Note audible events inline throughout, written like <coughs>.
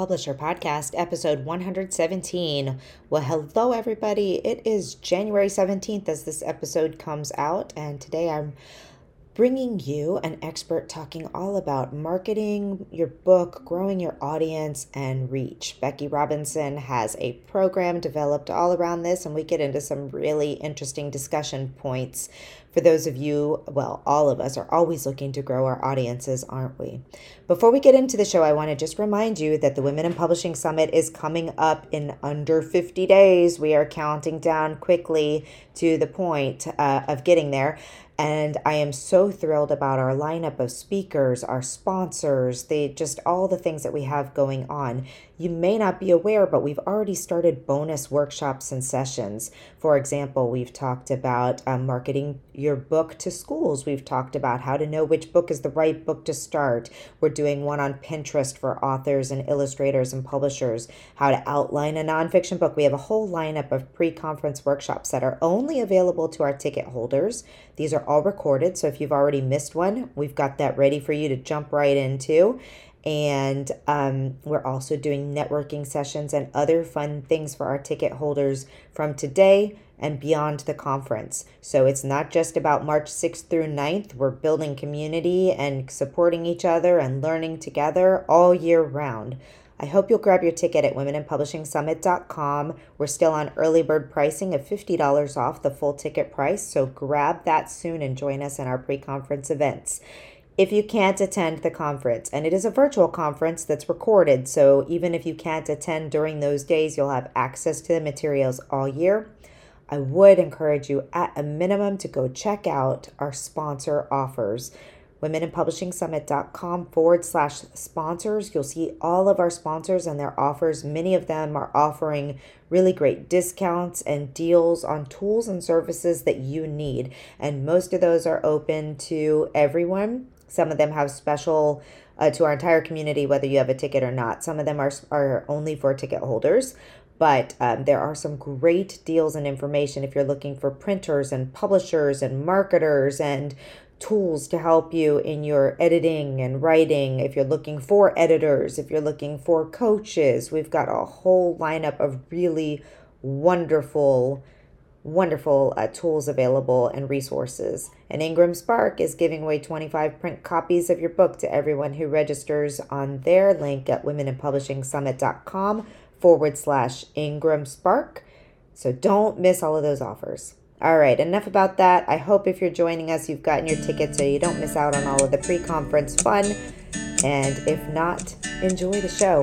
Publish Her Podcast, episode 117. Well, hello, everybody. It is January 17th as this episode comes out, and today I'm bringing you an expert talking all about marketing your book, growing your audience, and reach. Becky Robinson has a program developed all around this, and we get into some really interesting discussion points. For those of you, well, all of us are always looking to grow our audiences, aren't we? Before we get into the show, I want to just remind you that the Women in Publishing Summit is coming up in under 50 days. We are counting down quickly to the point uh, of getting there. And I am so thrilled about our lineup of speakers, our sponsors, they just all the things that we have going on. You may not be aware, but we've already started bonus workshops and sessions. For example, we've talked about um, marketing your book to schools. We've talked about how to know which book is the right book to start. We're doing one on Pinterest for authors and illustrators and publishers, how to outline a nonfiction book. We have a whole lineup of pre conference workshops that are only available to our ticket holders. These are all recorded, so if you've already missed one, we've got that ready for you to jump right into. And um, we're also doing networking sessions and other fun things for our ticket holders from today and beyond the conference. So it's not just about March 6th through 9th. We're building community and supporting each other and learning together all year round. I hope you'll grab your ticket at womeninpublishingsummit.com. We're still on early bird pricing of $50 off the full ticket price, so grab that soon and join us in our pre conference events if you can't attend the conference. And it is a virtual conference that's recorded. So even if you can't attend during those days, you'll have access to the materials all year. I would encourage you at a minimum to go check out our sponsor offers. WomenInPublishingSummit.com forward slash sponsors. You'll see all of our sponsors and their offers. Many of them are offering really great discounts and deals on tools and services that you need. And most of those are open to everyone. Some of them have special uh, to our entire community, whether you have a ticket or not. Some of them are, are only for ticket holders, but um, there are some great deals and information if you're looking for printers and publishers and marketers and tools to help you in your editing and writing. If you're looking for editors, if you're looking for coaches, we've got a whole lineup of really wonderful wonderful uh, tools available and resources. And IngramSpark is giving away 25 print copies of your book to everyone who registers on their link at womeninpublishingsummit.com forward slash IngramSpark. So don't miss all of those offers. All right, enough about that. I hope if you're joining us, you've gotten your ticket so you don't miss out on all of the pre conference fun. And if not, enjoy the show.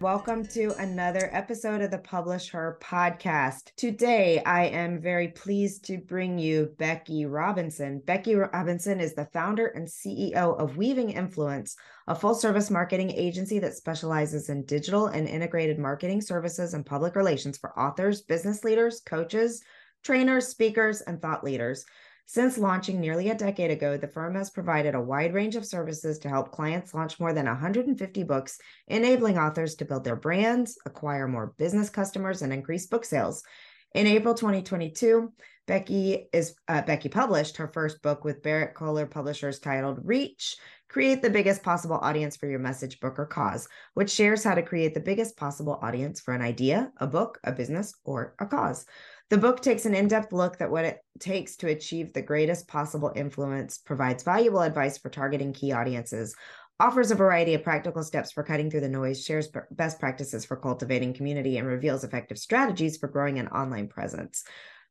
Welcome to another episode of the Publish Her podcast. Today, I am very pleased to bring you Becky Robinson. Becky Robinson is the founder and CEO of Weaving Influence, a full service marketing agency that specializes in digital and integrated marketing services and public relations for authors, business leaders, coaches, trainers, speakers, and thought leaders. Since launching nearly a decade ago, the firm has provided a wide range of services to help clients launch more than 150 books, enabling authors to build their brands, acquire more business customers, and increase book sales. In April 2022, Becky is uh, Becky published her first book with Berrett-Koehler Publishers titled Reach: Create the Biggest Possible Audience for Your Message, Book, or Cause, which shares how to create the biggest possible audience for an idea, a book, a business, or a cause. The book takes an in depth look at what it takes to achieve the greatest possible influence, provides valuable advice for targeting key audiences, offers a variety of practical steps for cutting through the noise, shares best practices for cultivating community, and reveals effective strategies for growing an online presence.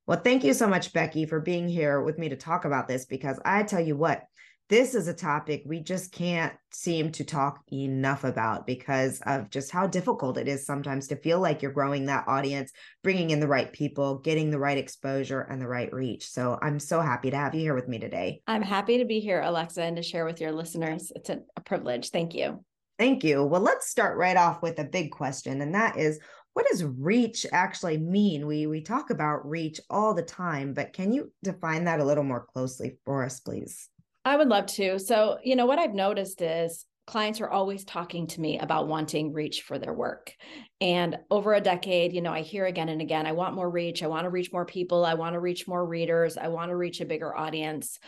Well, thank you so much, Becky, for being here with me to talk about this because I tell you what, this is a topic we just can't seem to talk enough about because of just how difficult it is sometimes to feel like you're growing that audience, bringing in the right people, getting the right exposure and the right reach. So I'm so happy to have you here with me today. I'm happy to be here, Alexa, and to share with your listeners. It's a, a privilege. Thank you. Thank you. Well, let's start right off with a big question, and that is what does reach actually mean? We we talk about reach all the time, but can you define that a little more closely for us, please? I would love to. So, you know, what I've noticed is clients are always talking to me about wanting reach for their work. And over a decade, you know, I hear again and again, I want more reach. I want to reach more people. I want to reach more readers. I want to reach a bigger audience.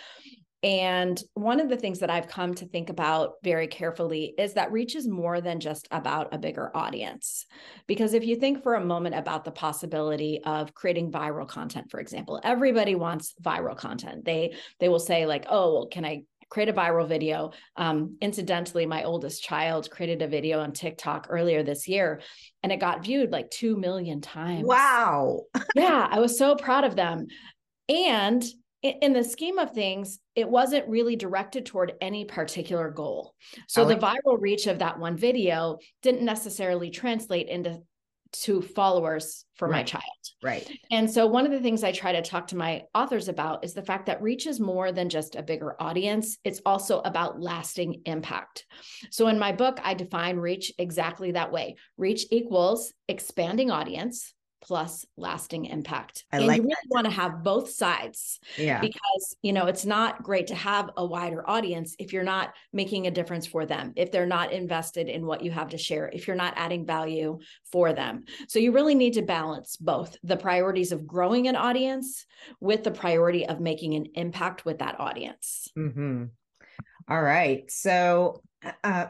And one of the things that I've come to think about very carefully is that reach is more than just about a bigger audience. Because if you think for a moment about the possibility of creating viral content, for example, everybody wants viral content. They they will say like, "Oh, well, can I create a viral video. Um, incidentally, my oldest child created a video on TikTok earlier this year and it got viewed like 2 million times. Wow. <laughs> yeah, I was so proud of them. And in the scheme of things, it wasn't really directed toward any particular goal. So like the viral reach of that one video didn't necessarily translate into to followers for right. my child. Right. And so one of the things I try to talk to my authors about is the fact that reach is more than just a bigger audience, it's also about lasting impact. So in my book I define reach exactly that way. Reach equals expanding audience plus lasting impact. I and like you really that. want to have both sides. Yeah. Because, you know, it's not great to have a wider audience if you're not making a difference for them, if they're not invested in what you have to share, if you're not adding value for them. So you really need to balance both the priorities of growing an audience with the priority of making an impact with that audience. Mm-hmm. All right. So, uh,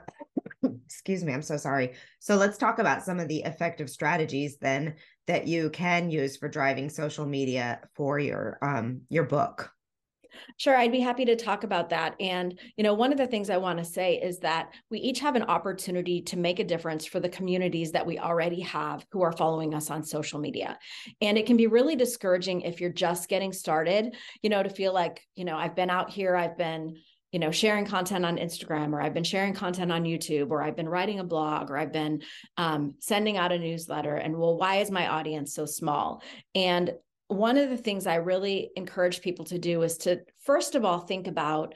<coughs> excuse me, I'm so sorry. So, let's talk about some of the effective strategies then that you can use for driving social media for your um your book. Sure, I'd be happy to talk about that. And, you know, one of the things I want to say is that we each have an opportunity to make a difference for the communities that we already have who are following us on social media. And it can be really discouraging if you're just getting started, you know, to feel like, you know, I've been out here, I've been you know sharing content on instagram or i've been sharing content on youtube or i've been writing a blog or i've been um, sending out a newsletter and well why is my audience so small? And one of the things i really encourage people to do is to first of all think about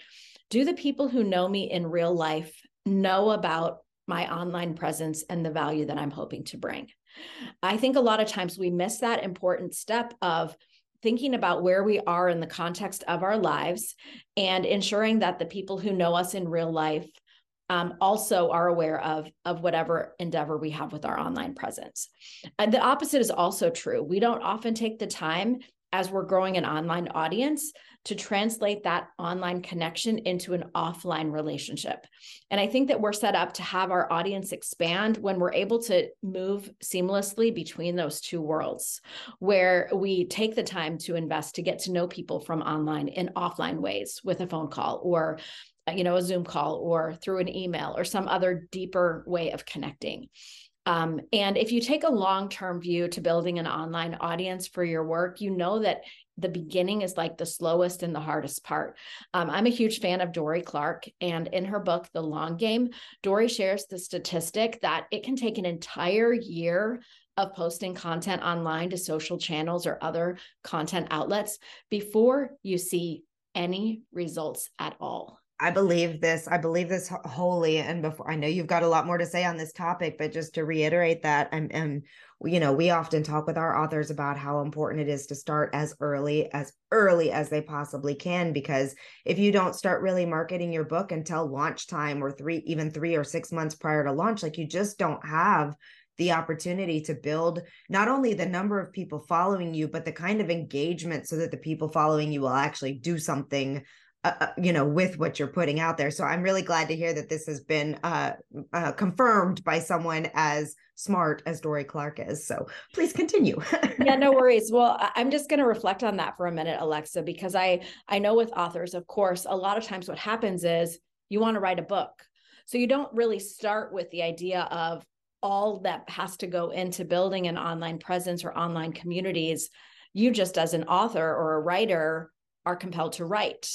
do the people who know me in real life know about my online presence and the value that i'm hoping to bring? I think a lot of times we miss that important step of thinking about where we are in the context of our lives and ensuring that the people who know us in real life um, also are aware of of whatever endeavor we have with our online presence. And the opposite is also true. We don't often take the time as we're growing an online audience to translate that online connection into an offline relationship. And I think that we're set up to have our audience expand when we're able to move seamlessly between those two worlds, where we take the time to invest to get to know people from online in offline ways with a phone call or you know a zoom call or through an email or some other deeper way of connecting um, and if you take a long term view to building an online audience for your work, you know that the beginning is like the slowest and the hardest part. Um, I'm a huge fan of Dorie Clark, and in her book, The Long Game, Dory shares the statistic that it can take an entire year of posting content online to social channels or other content outlets before you see any results at all. I believe this. I believe this wholly. And before I know you've got a lot more to say on this topic, but just to reiterate that, and and you know, we often talk with our authors about how important it is to start as early as early as they possibly can, because if you don't start really marketing your book until launch time or three, even three or six months prior to launch, like you just don't have the opportunity to build not only the number of people following you, but the kind of engagement so that the people following you will actually do something uh, uh, you know with what you're putting out there. So i'm really glad to hear that this has been uh, uh, confirmed by someone as smart as dorie clark is. So please continue. <laughs> Yeah no worries. Well i'm just going to reflect on that for a minute alexa because i i know with authors of course a lot of times what happens is you want to write a book. So you don't really start with the idea of all that has to go into building an online presence or online communities. You just as an author or a writer are compelled to write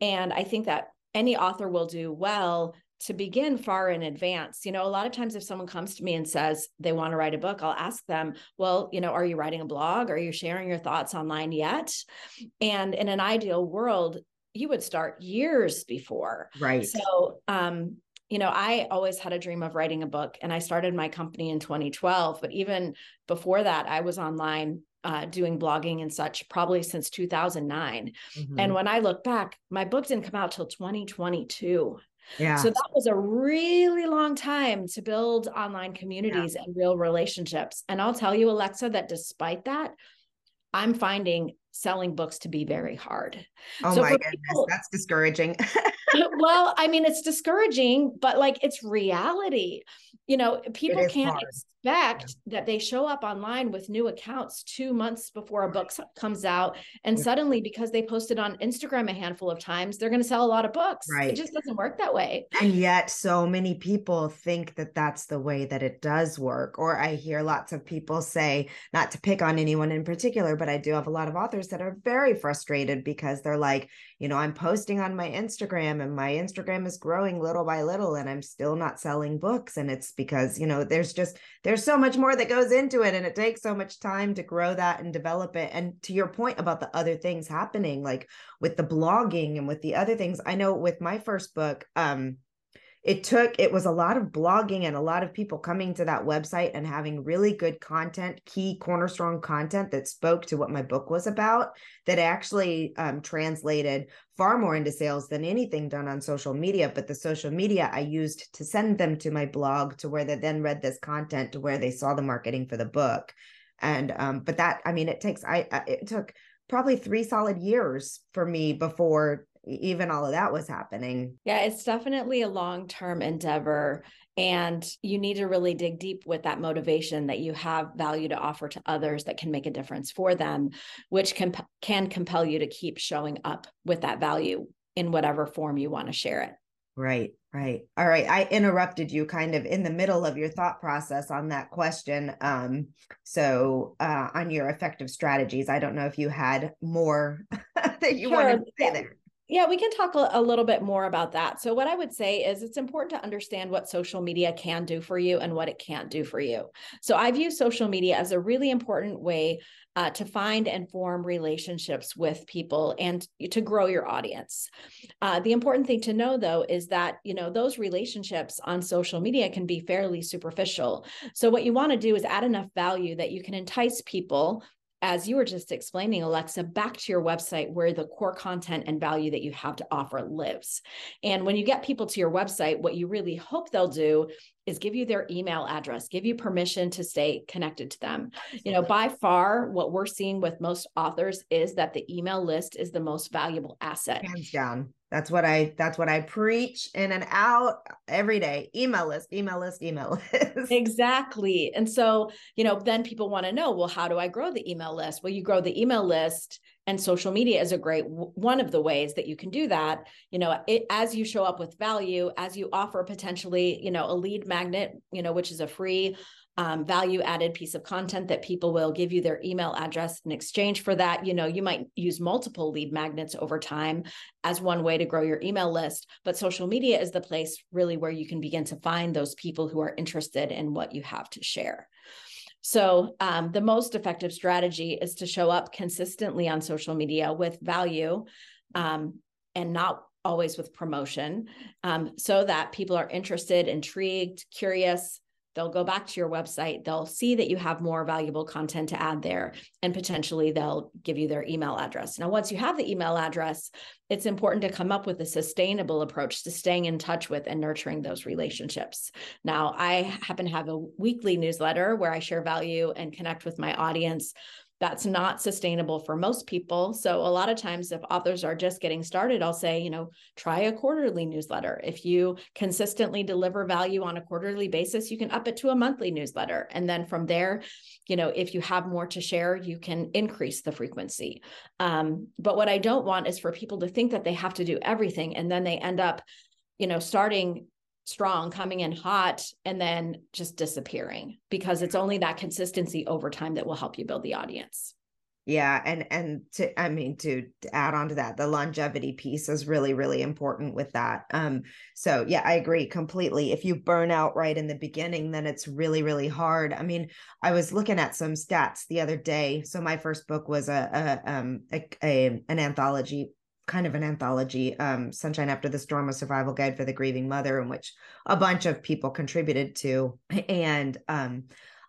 and I think that any author will do well to begin far in advance. You know, a lot of times if someone comes to me and says they want to write a book, I'll ask them, well, you know, are you writing a blog? Are you sharing your thoughts online yet? And in an ideal world, you would start years before. Right. So, um, you know, I always had a dream of writing a book and I started my company in 2012. But even before that, I was online uh, doing blogging and such probably since 2009. Mm-hmm. And when I look back, my book didn't come out till 2022. Yeah. So that was a really long time to build online communities yeah. and real relationships. And I'll tell you, Alexa, that despite that, I'm finding selling books to be very hard. Oh so my goodness, people, that's discouraging. <laughs> Uh, well, I mean, it's discouraging, but like it's reality. You know, people can't hard. expect yeah. that they show up online with new accounts two months before a book comes out. And yeah. suddenly, because they posted on Instagram a handful of times, they're going to sell a lot of books. Right. It just doesn't work that way. And yet, so many people think that that's the way that it does work. Or I hear lots of people say, not to pick on anyone in particular, but I do have a lot of authors that are very frustrated because they're like, you know, I'm posting on my Instagram and my Instagram is growing little by little and I'm still not selling books. And it's because, you know, there's just, there's so much more that goes into it and it takes so much time to grow that and develop it. And to your point about the other things happening, like with the blogging and with the other things, I know with my first book, um, it took it was a lot of blogging and a lot of people coming to that website and having really good content key cornerstone content that spoke to what my book was about that actually um, translated far more into sales than anything done on social media. But the social media i used to send them to my blog to where they then read this content to where they saw the marketing for the book. And um, but that i mean it takes i it took probably three solid years for me before even all of that was happening. Yeah, it's definitely a long term endeavor. And you need to really dig deep with that motivation that you have value to offer to others that can make a difference for them, which can, can compel you to keep showing up with that value in whatever form you want to share it. Right, right. All right. I interrupted you kind of in the middle of your thought process on that question. Um, so uh, on your effective strategies, I don't know if you had more <laughs> that you sure. wanted to say yeah. there. Yeah, we can talk a, little bit more about that. So, what I would say is it's important to understand what social media can do for you and what it can't do for you. So, I view social media as a really important way uh, to find and form relationships with people and to grow your audience. Uh, the important thing to know, though, is that you know those relationships on social media can be fairly superficial. So, what you want to do is add enough value that you can entice people as you were just explaining, Alexa, back to your website where the core content and value that you have to offer lives. And when you get people to your website, what you really hope they'll do is give you their email address, give you permission to stay connected to them. You know, by far, what we're seeing with most authors is that the email list is the most valuable asset. Hands down. That's what I that's what I preach in and out every day. Email list, email list, email <laughs> list. Exactly. And so, you know, then people want to know, well, how do I grow the email list? Well, you grow the email list and social media is a great one of the ways that you can do that. You know it, as you show up with value as you offer potentially you know a lead magnet you know which is a free um, value added piece of content that people will give you their email address in exchange for that you know you might use multiple lead magnets over time as one way to grow your email list. But social media is the place really where you can begin to find those people who are interested in what you have to share so, um, the most effective strategy is to show up consistently on social media with value um, and not always with promotion um, so that people are interested, intrigued, curious, they'll go back to your website they'll see that you have more valuable content to add there and potentially they'll give you their email address. Now once you have the email address it's important to come up with a sustainable approach to staying in touch with and nurturing those relationships. Now i happen to have a weekly newsletter where i share value and connect with my audience that's not sustainable for most people. So, a lot of times, if authors are just getting started, I'll say, you know, try a quarterly newsletter. If you consistently deliver value on a quarterly basis, you can up it to a monthly newsletter. And then from there, you know, if you have more to share, you can increase the frequency. Um, but what I don't want is for people to think that they have to do everything and then they end up, you know, starting strong, coming in hot, and then just disappearing because it's only that consistency over time that will help you build the audience. Yeah, and and to I mean to, to add on to that, the longevity piece is really really important with that. Um, so yeah, I agree completely. If you burn out right in the beginning, then it's really really hard. I mean, I was looking at some stats the other day. So my first book was a, a um a, a an anthology kind of an anthology, um, Sunshine After the Storm, a survival guide for the grieving mother, in which a bunch of people contributed to. And um,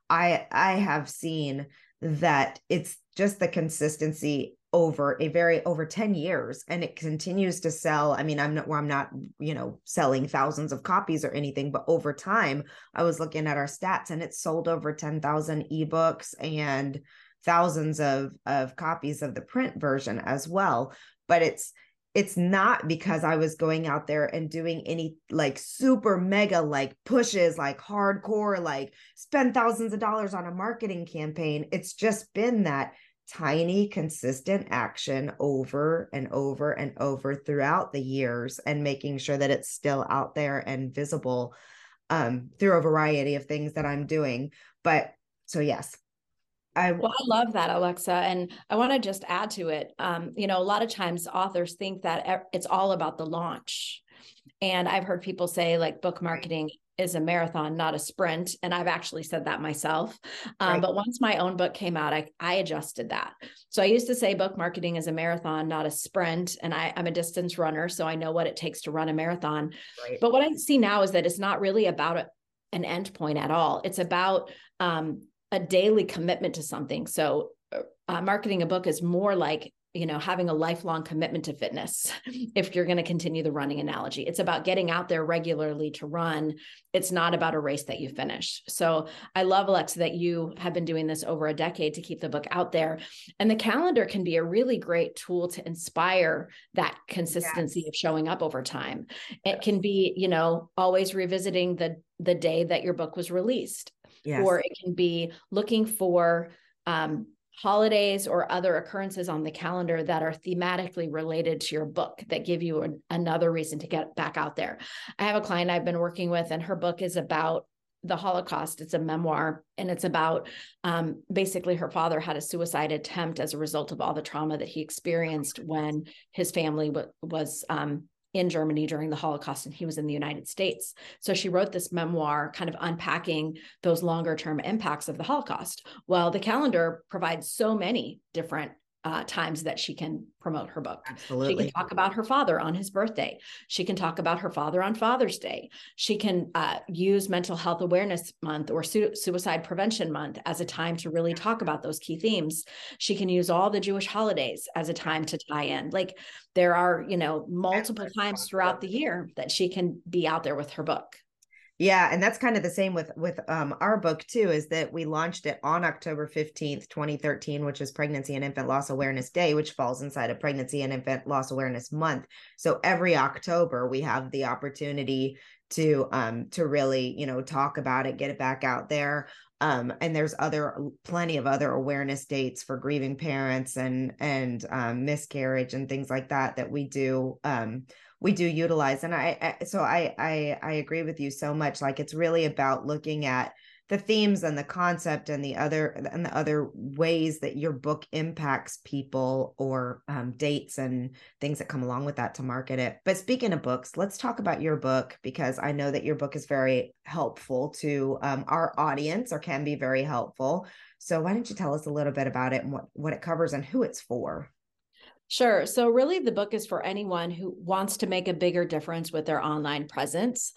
I I have seen that it's just the consistency over a very over 10 years and it continues to sell i mean i'm not where i'm not you know selling thousands of copies or anything but over time i was looking at our stats and it's sold over 10,000 ebooks and thousands of of copies of the print version as well but it's it's not because I was going out there and doing any like super mega like pushes, like hardcore, like spend thousands of dollars on a marketing campaign. It's just been that tiny, consistent action over and over and over throughout the years and making sure that it's still out there and visible um, through a variety of things that I'm doing. But so, yes, I, well, I love that, Alexa. And I want to just add to it. Um, you know, a lot of times authors think that it's all about the launch. And I've heard people say, like, book marketing is a marathon, not a sprint. And I've actually said that myself. Um, right. But once my own book came out, I, I adjusted that. So I used to say book marketing is a marathon, not a sprint. And I, am a distance runner, so I know what it takes to run a marathon. Right. But what I see now is that it's not really about an end point at all. It's about um, a daily commitment to something. So uh, marketing a book is more like you know having a lifelong commitment to fitness <laughs> if you're going to continue the running analogy. It's about getting out there regularly to run. It's not about a race that you finish. So i love alexa that you have been doing this over a decade to keep the book out there. And the calendar can be a really great tool to inspire that consistency yes. of showing up over time. It can be you know always revisiting the the day that your book was released yes. or it can be looking for um, holidays or other occurrences on the calendar that are thematically related to your book that give you an, another reason to get back out there. I have a client I've been working with, and her book is about the Holocaust. It's a memoir, and it's about um, basically her father had a suicide attempt as a result of all the trauma that he experienced when his family w- was um, in Germany during the Holocaust and he was in the United States. So she wrote this memoir kind of unpacking those longer term impacts of the Holocaust. Well, the calendar provides so many different uh, times that she can promote her book. Absolutely. She can talk about her father on his birthday. She can talk about her father on Father's Day. She can uh, use Mental Health Awareness Month or su- Suicide Prevention Month as a time to really talk about those key themes. She can use all the Jewish holidays as a time to tie in. Like there are, you know, multiple times throughout the year that she can be out there with her book. Yeah, and that's kind of the same with with um, our book too. Is that we launched it on October fifteenth, twenty thirteen, which is Pregnancy and Infant Loss Awareness Day, which falls inside of Pregnancy and Infant Loss Awareness Month. So every October we have the opportunity to um to really you know talk about it, get it back out there. Um, and there's other plenty of other awareness dates for grieving parents and and um, miscarriage and things like that that we do um, we do utilize and I, I so I, I i agree with you so much like it's really about looking at the themes and the concept and the other and the other ways that your book impacts people or um, dates and things that come along with that to market it. But speaking of books let's talk about your book because i know that your book is very helpful to um, our audience or can be very helpful. So why don't you tell us a little bit about it and what, what it covers and who it's for Sure. So, really, the book is for anyone who wants to make a bigger difference with their online presence.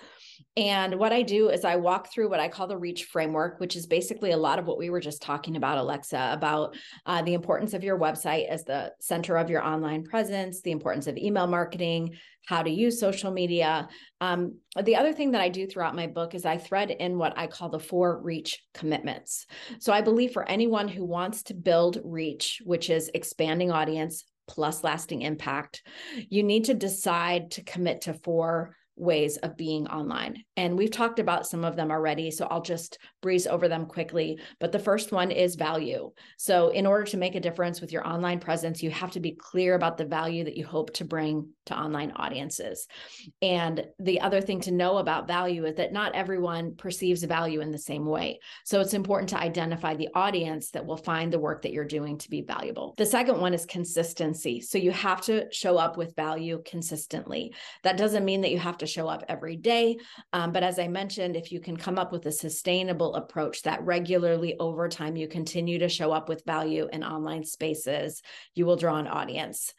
And what I do is I walk through what I call the REACH framework, which is basically a lot of what we were just talking about, Alexa, about uh, the importance of your website as the center of your online presence, the importance of email marketing, how to use social media. Um, the other thing that I do throughout my book is I thread in what I call the four reach commitments. So I believe for anyone who wants to build reach, which is expanding audience, plus lasting impact, you need to decide to commit to four ways of being online. And we've talked about some of them already, so I'll just breeze over them quickly. But the first one is value. So, in order to make a difference with your online presence, you have to be clear about the value that you hope to bring to online audiences. And the other thing to know about value is that not everyone perceives value in the same way. So, it's important to identify the audience that will find the work that you're doing to be valuable. The second one is consistency. So, you have to show up with value consistently. That doesn't mean that you have to show up every day. Um, but as I mentioned, if you can come up with a sustainable approach that regularly over time you continue to show up with value in online spaces, you will draw an audience.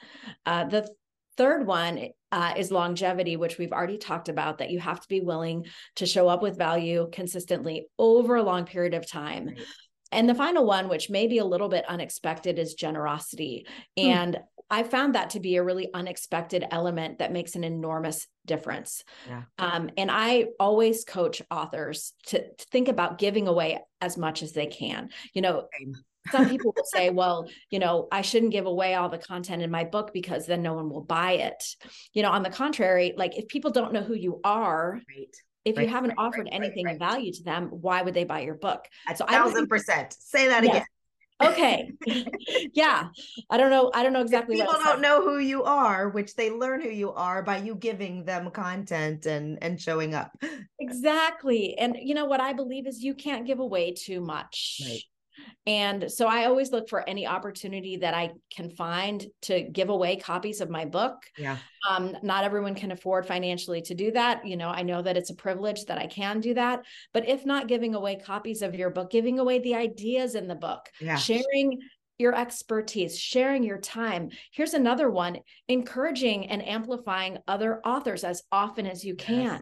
Uh, the Third one uh, is longevity, which we've already talked about, that you have to be willing to show up with value consistently over a long period of time. Right. And the final one, which may be a little bit unexpected, is generosity. Hmm. And I found that to be a really unexpected element that makes an enormous difference. Yeah. Um, and I always coach authors to, to, think about giving away as much as they can. You know, some people will <laughs> say, well, you know, I shouldn't give away all the content in my book because then no one will buy it. You know, on the contrary, like if people don't know who you are, right. if right, you haven't right, offered anything of value to them, why would they buy your book? A so thousand percent. Say that again. Okay. <laughs> Yeah. I don't know i don't know exactly people don't know who you are which they learn who you are by you giving them content and and showing up. Exactly. And you know what i believe is you can't give away too much. Right. And so I always look for any opportunity that I can find to give away copies of my book. Yeah. Um, not everyone can afford financially to do that. You know, I know that it's a privilege that I can do that. But if not giving away copies of your book, giving away the ideas in the book, yeah. sharing your expertise, sharing your time. Here's another one encouraging and amplifying other authors as often as you can. Yes.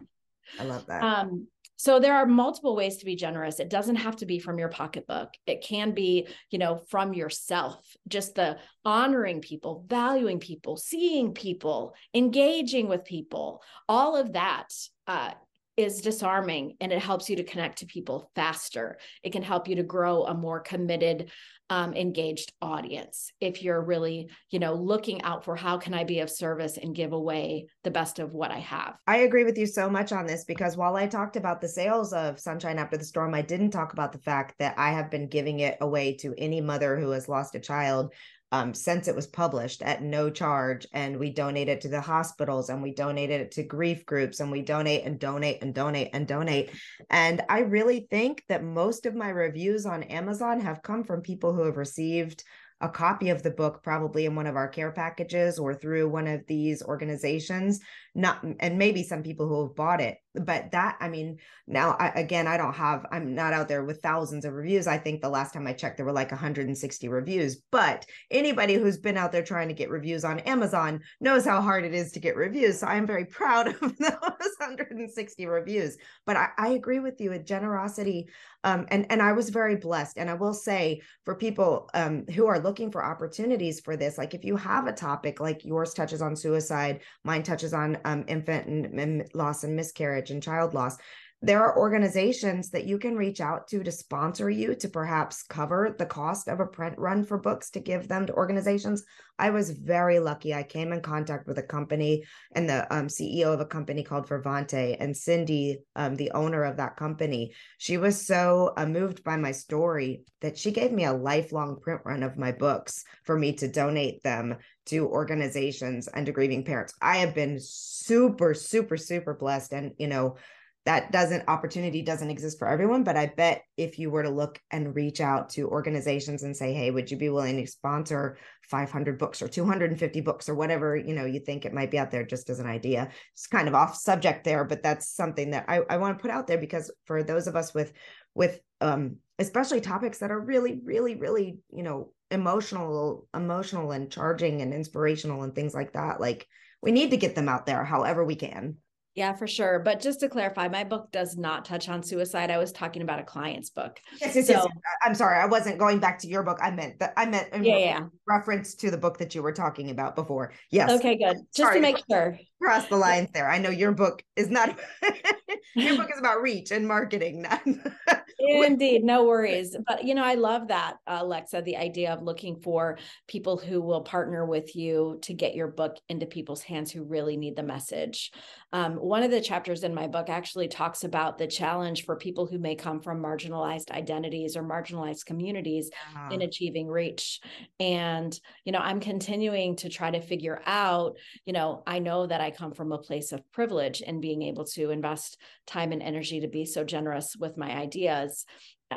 I love that. Um, so there are multiple ways to be generous. It doesn't have to be from your pocketbook. It can be, you know, from yourself. Just the honoring people, valuing people, seeing people, engaging with people. All of that uh, is disarming and it helps you to connect to people faster. It can help you to grow a more committed, um, engaged audience if you're really, you know, looking out for how can I be of service and give away the best of what I have. I agree with you so much on this because while I talked about the sales of Sunshine After the Storm, I didn't talk about the fact that I have been giving it away to any mother who has lost a child um, since it was published at no charge. And we donate it to the hospitals and we donated it to grief groups and we donate and donate and donate and donate. And I really think that most of my reviews on Amazon have come from people who have received a copy of the book probably in one of our care packages or through one of these organizations not and maybe some people who have bought it but that i mean now I, again i don't have i'm not out there with thousands of reviews. I think the last time i checked there were like 160 reviews but anybody who's been out there trying to get reviews on amazon knows how hard it is to get reviews so i'm very <laughs> proud of those 160 reviews but i, I agree with you with generosity um, and and i was very blessed and i will say for people um, who are looking for opportunities for this like if you have a topic like yours touches on suicide mine touches on um, infant and, and loss and miscarriage and child loss there are organizations that you can reach out to to sponsor you to perhaps cover the cost of a print run for books to give them to organizations. I was very lucky. I came in contact with a company and the um, CEO of a company called Vervante and Cindy, um, the owner of that company. She was so uh, moved by my story that she gave me a lifelong print run of my books for me to donate them to organizations and to grieving parents. I have been super, super, super blessed. And, you know, that doesn't opportunity doesn't exist for everyone but i bet if you were to look and reach out to organizations and say hey would you be willing to sponsor 500 books or 250 books or whatever you know you think it might be out there just as an idea. It's kind of off subject there but that's something that i, I want to put out there because for those of us with with um especially topics that are really really really you know emotional emotional and charging and inspirational and things like that like we need to get them out there however we can yeah, for sure. But just to clarify, my book does not touch on suicide. I was talking about a client's book. Yes, yes, so, yes. I'm sorry, I wasn't going back to your book. I meant that I meant yeah, yeah. reference to the book that you were talking about before. Yes. Okay, good. Just sorry, to make sure. Cross the lines there. I know your book is not <laughs> your book is about reach and marketing. <laughs> Indeed, no <laughs> worries. But you know, I love that, Alexa, the idea of looking for people who will partner with you to get your book into people's hands who really need the message. Um, one of the chapters in my book actually talks about the challenge for people who may come from marginalized identities or marginalized communities yeah. in achieving reach. And, you know, I'm continuing to try to figure out, you know, I know that I come from a place of privilege and being able to invest time and energy to be so generous with my ideas.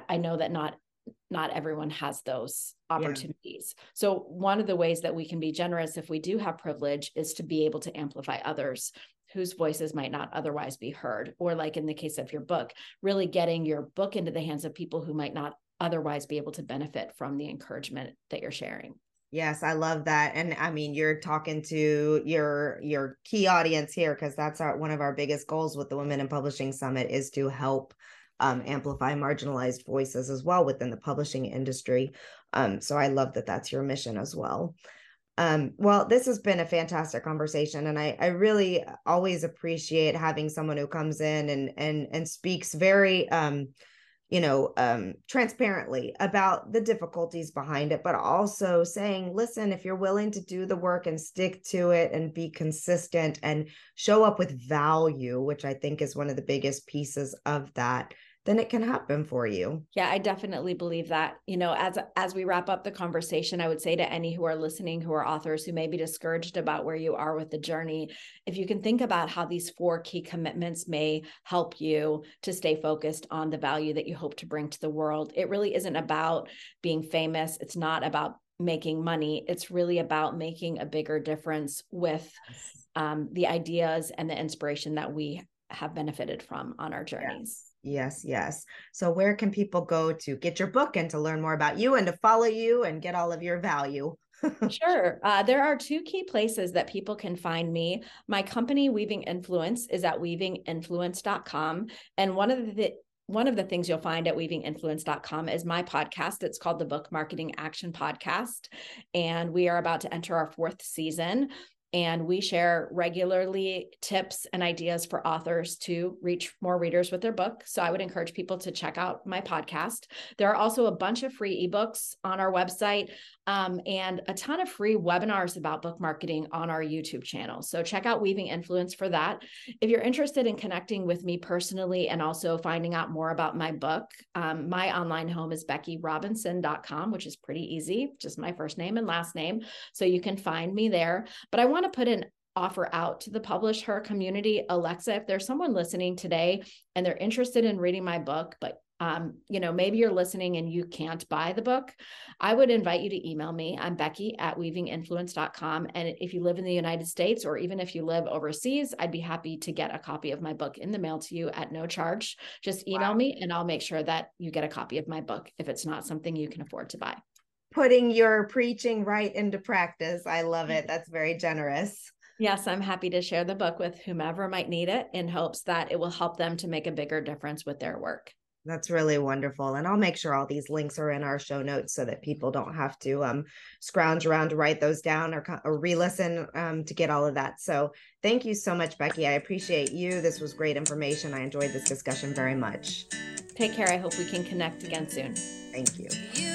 I know that not not everyone has those opportunities. Yeah. So one of the ways that we can be generous if we do have privilege is to be able to amplify others whose voices might not otherwise be heard or like in the case of your book really getting your book into the hands of people who might not otherwise be able to benefit from the encouragement that you're sharing Yes, I love that. And I mean, you're talking to your your key audience here because that's our one of our biggest goals with the Women in Publishing Summit is to help um, amplify marginalized voices as well within the publishing industry. Um, so I love that that's your mission as well. Um, well, this has been a fantastic conversation, and I, I really always appreciate having someone who comes in and and and speaks very um, you know um transparently about the difficulties behind it but also saying listen if you're willing to do the work and stick to it and be consistent and show up with value which i think is one of the biggest pieces of that then it can happen for you. Yeah, I definitely believe that. You know, as as we wrap up the conversation, I would say to any who are listening who are authors who may be discouraged about where you are with the journey, if you can think about how these four key commitments may help you to stay focused on the value that you hope to bring to the world. It really isn't about being famous. It's not about making money. It's really about making a bigger difference with um, the ideas and the inspiration that we have benefited from on our journeys. Yes. Yes, yes. So, where can people go to get your book and to learn more about you and to follow you and get all of your value? <laughs> sure. Uh, there are two key places that people can find me. My company, Weaving Influence, is at weavinginfluence.com. And one of the one of the things you'll find at weavinginfluence.com is my podcast. It's called the Book Marketing Action Podcast. And we are about to enter our fourth season and we share regularly tips and ideas for authors to reach more readers with their book. So I would encourage people to check out my podcast. There are also a bunch of free ebooks on our website um, and a ton of free webinars about book marketing on our YouTube channel. So check out Weaving Influence for that. If you're interested in connecting with me personally and also finding out more about my book, um, my online home is beckyrobinson.com, which is pretty easy, just my first name and last name. So you can find me there. But I want to put an offer out to the publish her community alexa if there's someone listening today and they're interested in reading my book but um, you know, maybe you're listening and you can't buy the book, I would invite you to email me. I'm Becky at weavinginfluence.com. And if you live in the United States or even if you live overseas, I'd be happy to get a copy of my book in the mail to you at no charge. Just email wow. me and I'll make sure that you get a copy of my book if it's not something you can afford to buy. Putting your preaching right into practice. I love it. That's very generous. Yes, I'm happy to share the book with whomever might need it in hopes that it will help them to make a bigger difference with their work. That's really wonderful. And I'll make sure all these links are in our show notes so that people don't have to um, scrounge around to write those down or, or re listen um, to get all of that. So thank you so much, Becky. I appreciate you. This was great information. I enjoyed this discussion very much. Take care. I hope we can connect again soon. Thank you.